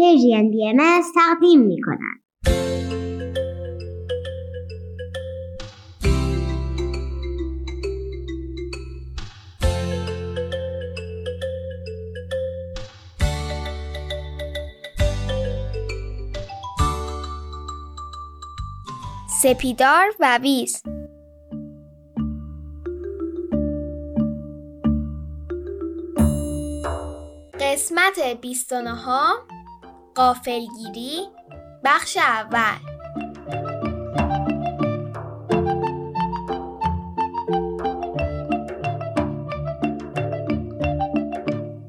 پرژین بی تقدیم می کنند. سپیدار و ویز قسمت 29 قافلگیری بخش اول.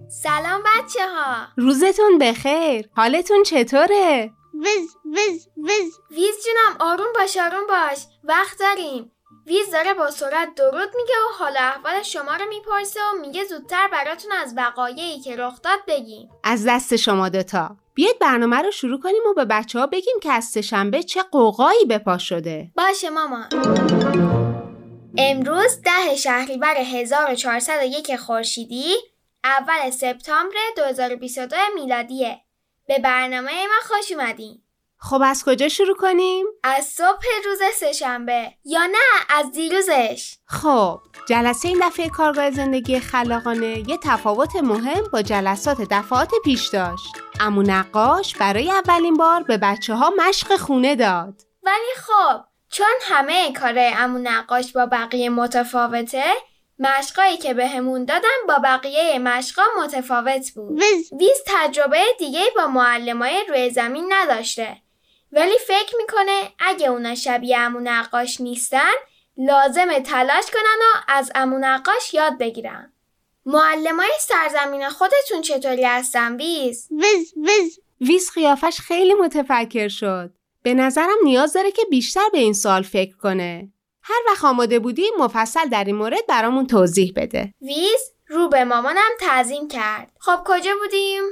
سلام بچه ها روزتون بخیر. حالتون چطوره؟ وز وز وز ویز جونم آروم باش آروم باش. وقت داریم. ویز داره با سرعت درود میگه و حال احوال شما رو می‌پرسه و میگه زودتر براتون از وقایعی که رخ داد بگیم. از دست شما دوتا. بیاید برنامه رو شروع کنیم و به بچه ها بگیم که از سهشنبه چه قوقایی به پا شده. باشه مامان امروز ده شهریور 1401 خورشیدی اول سپتامبر 2022 میلادیه. به برنامه ما خوش اومدین. خب از کجا شروع کنیم؟ از صبح روز سهشنبه یا نه از دیروزش. خب جلسه این دفعه کارگاه زندگی خلاقانه یه تفاوت مهم با جلسات دفعات پیش داشت. امو نقاش برای اولین بار به بچه ها مشق خونه داد. ولی خب چون همه کار امو نقاش با بقیه متفاوته مشقایی که بهمون دادن با بقیه مشقا متفاوت بود. ویز تجربه دیگه با معلمای روی زمین نداشته. ولی فکر می‌کنه اگه اونا شبیه امو نقاش نیستن لازم تلاش کنن و از امو نقاش یاد بگیرن. معلمای سرزمین خودتون چطوری هستن ویز؟ وز وز ویز قیافش خیلی متفکر شد. به نظرم نیاز داره که بیشتر به این سوال فکر کنه. هر وقت آماده بودی مفصل در این مورد برامون توضیح بده. ویز رو به مامانم تعظیم کرد. خب کجا بودیم؟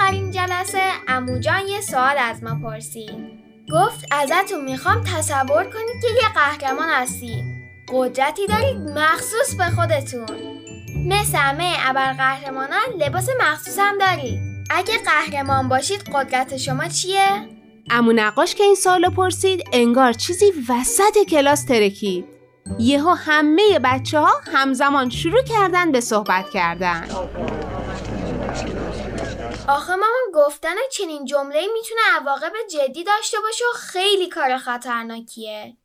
آخرین جلسه اموجان یه سوال از ما پرسید. گفت ازتون می‌خوام تصور کنید که یه قهرمان هستید قدرتی دارید مخصوص به خودتون. مثل همه ابرقهرمانان لباس مخصوص هم دارید. اگه قهرمان باشید قدرت شما چیه؟ امو نقاش که این سالو پرسید انگار چیزی وسط کلاس ترکید. یهو همه بچه ها همزمان شروع کردن به صحبت کردن. آخه مامان گفتن چنین جمله می‌تونه عواقب جدی داشته باشه و خیلی کار خطرناکیه.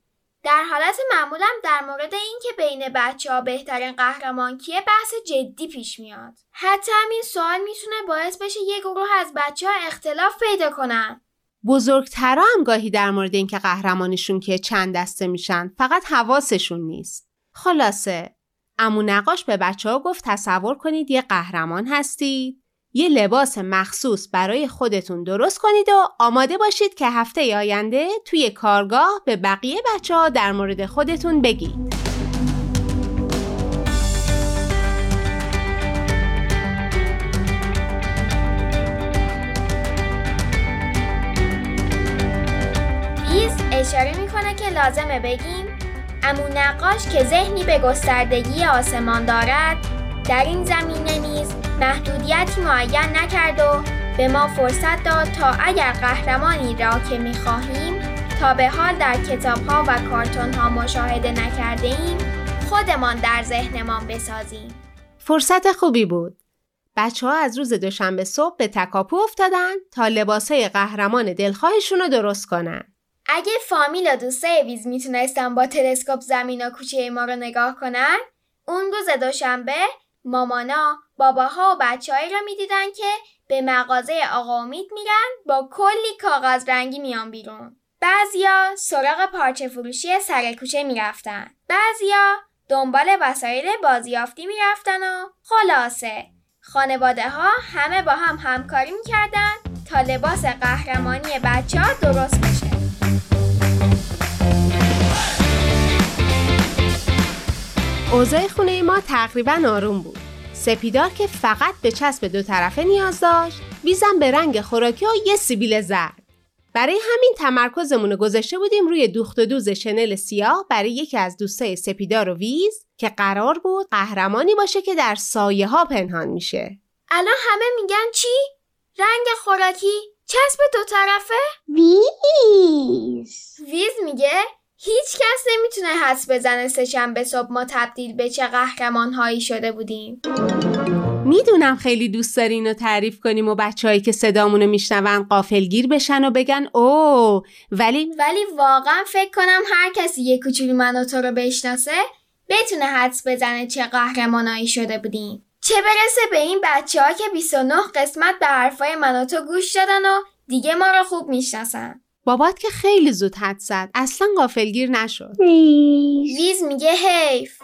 در حالت معمولم در مورد اینکه بین بچه ها بهترین قهرمان کیه بحث جدی پیش میاد. حتی همین سوال می‌تونه باعث بشه یک گروه از بچه ها اختلاف پیدا کنن. بزرگترا هم گاهی در مورد اینکه قهرمانشون که چند دسته میشن فقط حواسشون نیست خلاصه امو نقاش به بچه ها گفت تصور کنید یه قهرمان هستید یه لباس مخصوص برای خودتون درست کنید و آماده باشید که هفته آینده توی کارگاه به بقیه بچه ها در مورد خودتون بگید. اشاره می‌کنه که لازمه بگیم امو نقاش که ذهنی به گستردگی آسمان دارد در این زمینه محدودیتی معین نکرد و به ما فرصت داد تا اگر قهرمانی را که می‌خواهیم تا به حال در کتاب ها و کارتون ها مشاهده نکرده ایم خودمان در ذهنمان بسازیم. فرصت خوبی بود. بچه ها از روز دوشنبه صبح به تکاپو افتادن تا لباسای قهرمان دلخواهشون رو درست کنن. اگه فامیل و دوستای ویز می‌تونستن با تلسکوپ زمین و کوچه ما رو نگاه کنن اون روز دوشنبه مامانا باباها و بچههایی را می‌دیدن که به مغازه آقا امید میرن با کلی کاغذ رنگی میان بیرون. بعضیا سراغ پارچه فروشی سر کوچه می‌رفتن. بعضیا دنبال وسایل بازیافتی می‌رفتن و خلاصه. خانواده ها همه با هم همکاری می‌کردن تا لباس قهرمانی بچه ها درست بشه. اوضاع خونه ما تقریبا آروم بود سپیدار که فقط به چسب دو طرفه نیاز داشت ویزم به رنگ خوراکی و یه سیبیل زرد برای همین تمرکزمون رو گذاشته بودیم روی دوخت و دوز شنل سیاه برای یکی از دوستای سپیدار و ویز که قرار بود قهرمانی باشه که در سایه ها پنهان میشه. الان همه میگن چی؟ رنگ خوراکی؟ چسب دو طرفه؟ ویز ویز میگه هیچ کس نمی‌تونه حدس بزنه سهشنبه صبح ما تبدیل به چه قهرمان هایی شده بودیم. می‌دونم خیلی دوست دارین رو تعریف کنیم و بچههایی که صدامونو میشنون قافلگیر بشن و بگن او ولی ولی واقعا فکر کنم هر کسی یه کوچولو من و تو رو بشناسه بتونه حدس بزنه چه قهرمانایی شده بودیم. چه برسه به این بچه ها که 29 قسمت به حرفای من و تو گوش دادن و دیگه ما رو خوب می‌شناسن. بابات که خیلی زود حد زد. اصلا قافلگیر نشد. ویز ویز میگه حیف.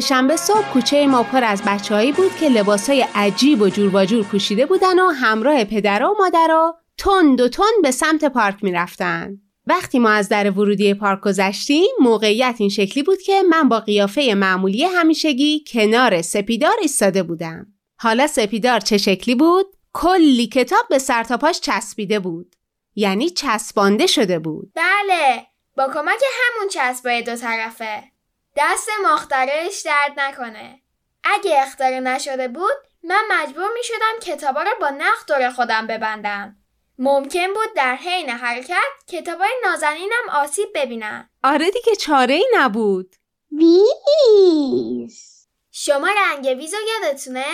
سهشنبه صبح کوچه ما پر از بچههایی بود که لباسای عجیب و جور و جور پوشیده بودن و همراه پدر و مادرها تند و تند به سمت پارک می‌رفتن. وقتی ما از در ورودی پارک گذشتیم موقعیت این شکلی بود که من با قیافه معمولی همیشگی کنار سپیدار ایستاده بودم. حالا سپیدار چه شکلی بود؟ کلی کتاب به سرتاپاش چسبیده بود. یعنی چسبانده شده بود. بله با کمک همون چسبای دو طرفه. دست مخترعش درد نکنه. اگه اختراع نشده بود من مجبور می شدم کتابا رو با نخ دور خودم ببندم. ممکن بود در حین حرکت کتابای نازنینم آسیب ببینن. آره دیگه چاره ای نبود. ویز شما رنگ ویزو یادتونه؟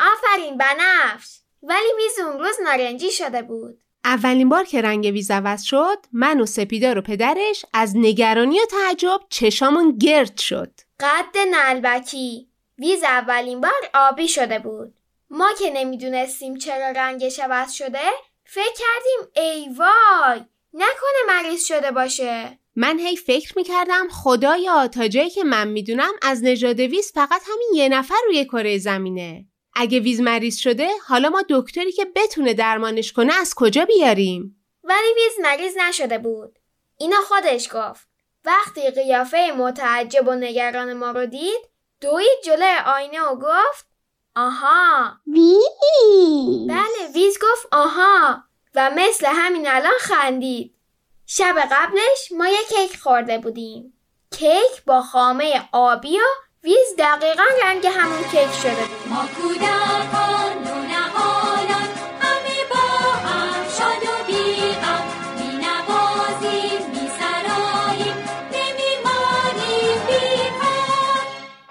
آفرین بنفش. ولی ویز اون روز نارنجی شده بود. اولین بار که رنگ ویز عوض شد من و سپیدار و پدرش از نگرانی و تعجب چشامون گرد شد. قد نلبکی ویز اولین بار آبی شده بود. ما که نمی‌دونستیم چرا رنگش عوض شده فکر کردیم ای وای نکنه مریض شده باشه. من هی فکر می‌کردم خدایا تا جایی که من می‌دونم از نژاد ویز فقط همین یه نفر روی کره زمینه. اگه ویز مریض شده حالا ما دکتری که بتونه درمانش کنه از کجا بیاریم؟ ولی ویز مریض نشده بود. اینا خودش گفت. وقتی قیافه متعجب و نگران ما رو دید دوید جلوی آینه و گفت آها. ویز بله ویز گفت آها. و مثل همین الان خندید. شب قبلش ما یه کیک خورده بودیم. کیک با خامه آبی و ویز دقیقا رنگ همون کیک شده بود ما کودکان نونهالان همه با هم شاد و بیغم می نوازیم می سراییم نمیمانیم بیکار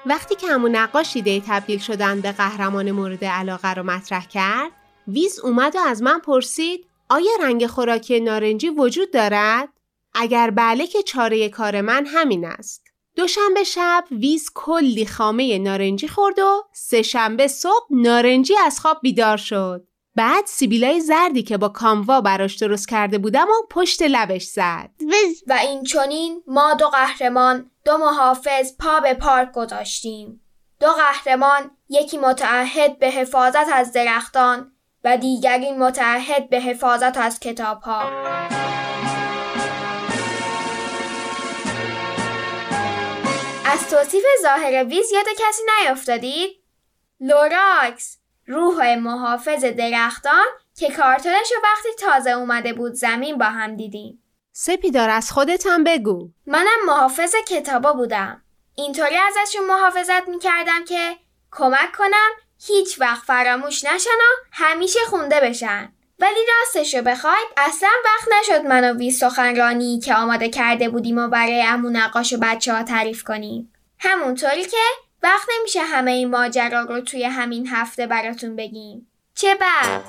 وقتی که همون نقاش ایده تبدیل شدن به قهرمان مورد علاقه رو مطرح کرد ویز اومد و از من پرسید آیا رنگ خوراکی نارنجی وجود دارد؟ اگر بله که چاره کار من همین است. دوشنبه شب ویز کلی خامه نارنجی خورد و سه شنبه صبح نارنجی از خواب بیدار شد. بعد سیبیلای زردی که با کاموا براش درست کرده بودم و پشت لبش زد. ویز و این چونین ما دو قهرمان دو محافظ پا به پارک گذاشتیم دو قهرمان یکی متعهد به حفاظت از درختان و دیگری متعهد به حفاظت از کتابها از توصیف ظاهر ویز یاد کسی نیافتادید؟ لوراکس روح محافظ درختان که کارتونش رو وقتی تازه اومده بود زمین با هم دیدیم سپیدار از خودت هم بگو. منم محافظ کتابا بودم. اینطوری ازشون محافظت می‌کردم که کمک کنم هیچ وقت فراموش نشن و همیشه خونده بشن. ولی راستشو بخواید اصلا وقت نشد من و وی سخنرانی که آماده کرده بودیم و برای امو نقاش و بچه ها تعریف کنیم. همونطوری که وقت نمیشه همه این ماجرا رو توی همین هفته براتون بگیم. چه بعد؟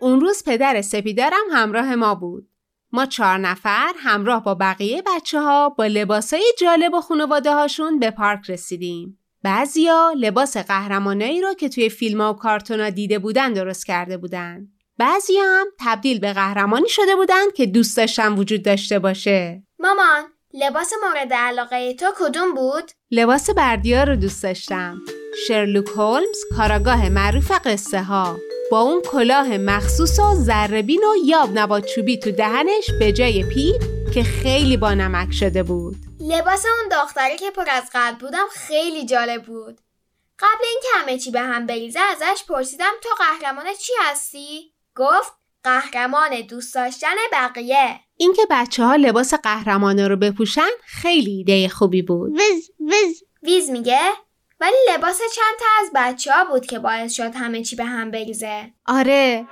اون روز پدر سپیدارم همراه ما بود. ما چهار نفر همراه با بقیه بچه ها با لباسای جالب و خانواده هاشون به پارک رسیدیم. بعضیا لباس قهرمانایی رو که توی فیلم و کارتونا دیده بودن درست کرده بودن. بعضیا هم تبدیل به قهرمانی شده بودن که دوست داشتن وجود داشته باشه. مامان لباس مورد علاقه تو کدوم بود؟ لباس بردیا رو دوست داشتم. شرلوک هولمز کاراگاه معروف قصه ها. با اون کلاه مخصوص و ذربین و یاب نبات چوبی تو دهنش به جای پیر که خیلی با نمک شده بود. لباس اون دختری که پر از قلب بودم خیلی جالب بود. قبل اینکه همه چی به هم بریزه ازش پرسیدم تو قهرمان چی هستی؟ گفت قهرمان دوست داشتن بقیه. اینکه بچه ها لباس قهرمانه رو بپوشن خیلی ایده خوبی بود. وز وز ویز میگه ولی لباس چند تا از بچه ها بود که باعث شد همه چی به هم بریزه. آره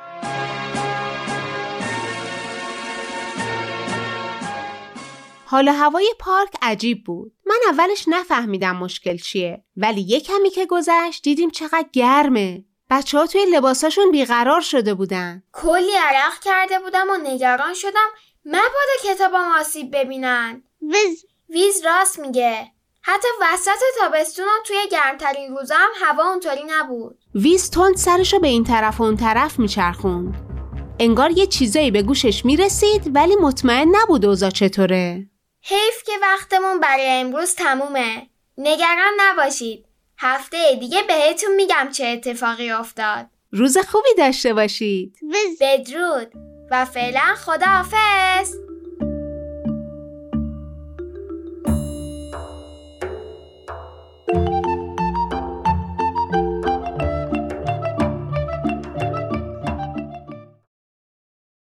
حال و هوای پارک عجیب بود. من اولش نفهمیدم مشکل چیه. ولی یه کمی که گذشت دیدیم چقدر گرمه. بچه ها توی لباساشون بیقرار شده بودن. کلی عرق کرده بودم و نگران شدم مبادا کتابم آسیب ببینن. وز ویز راست میگه. حتی وسط تابستون و توی گرمترین روزا هم هوا اونطوری نبود. ویز تند سرشو به این طرف و اون طرف میچرخوند. انگار یه چیزایی به گوشش می‌رسید ولی مطمئن نبود اوضاع چطوره. حیف که وقتمون برای امروز تمومه. نگران نباشید. هفته دیگه بهتون میگم چه اتفاقی افتاد. روز خوبی داشته باشید. بدرود و فعلا خداحافظ.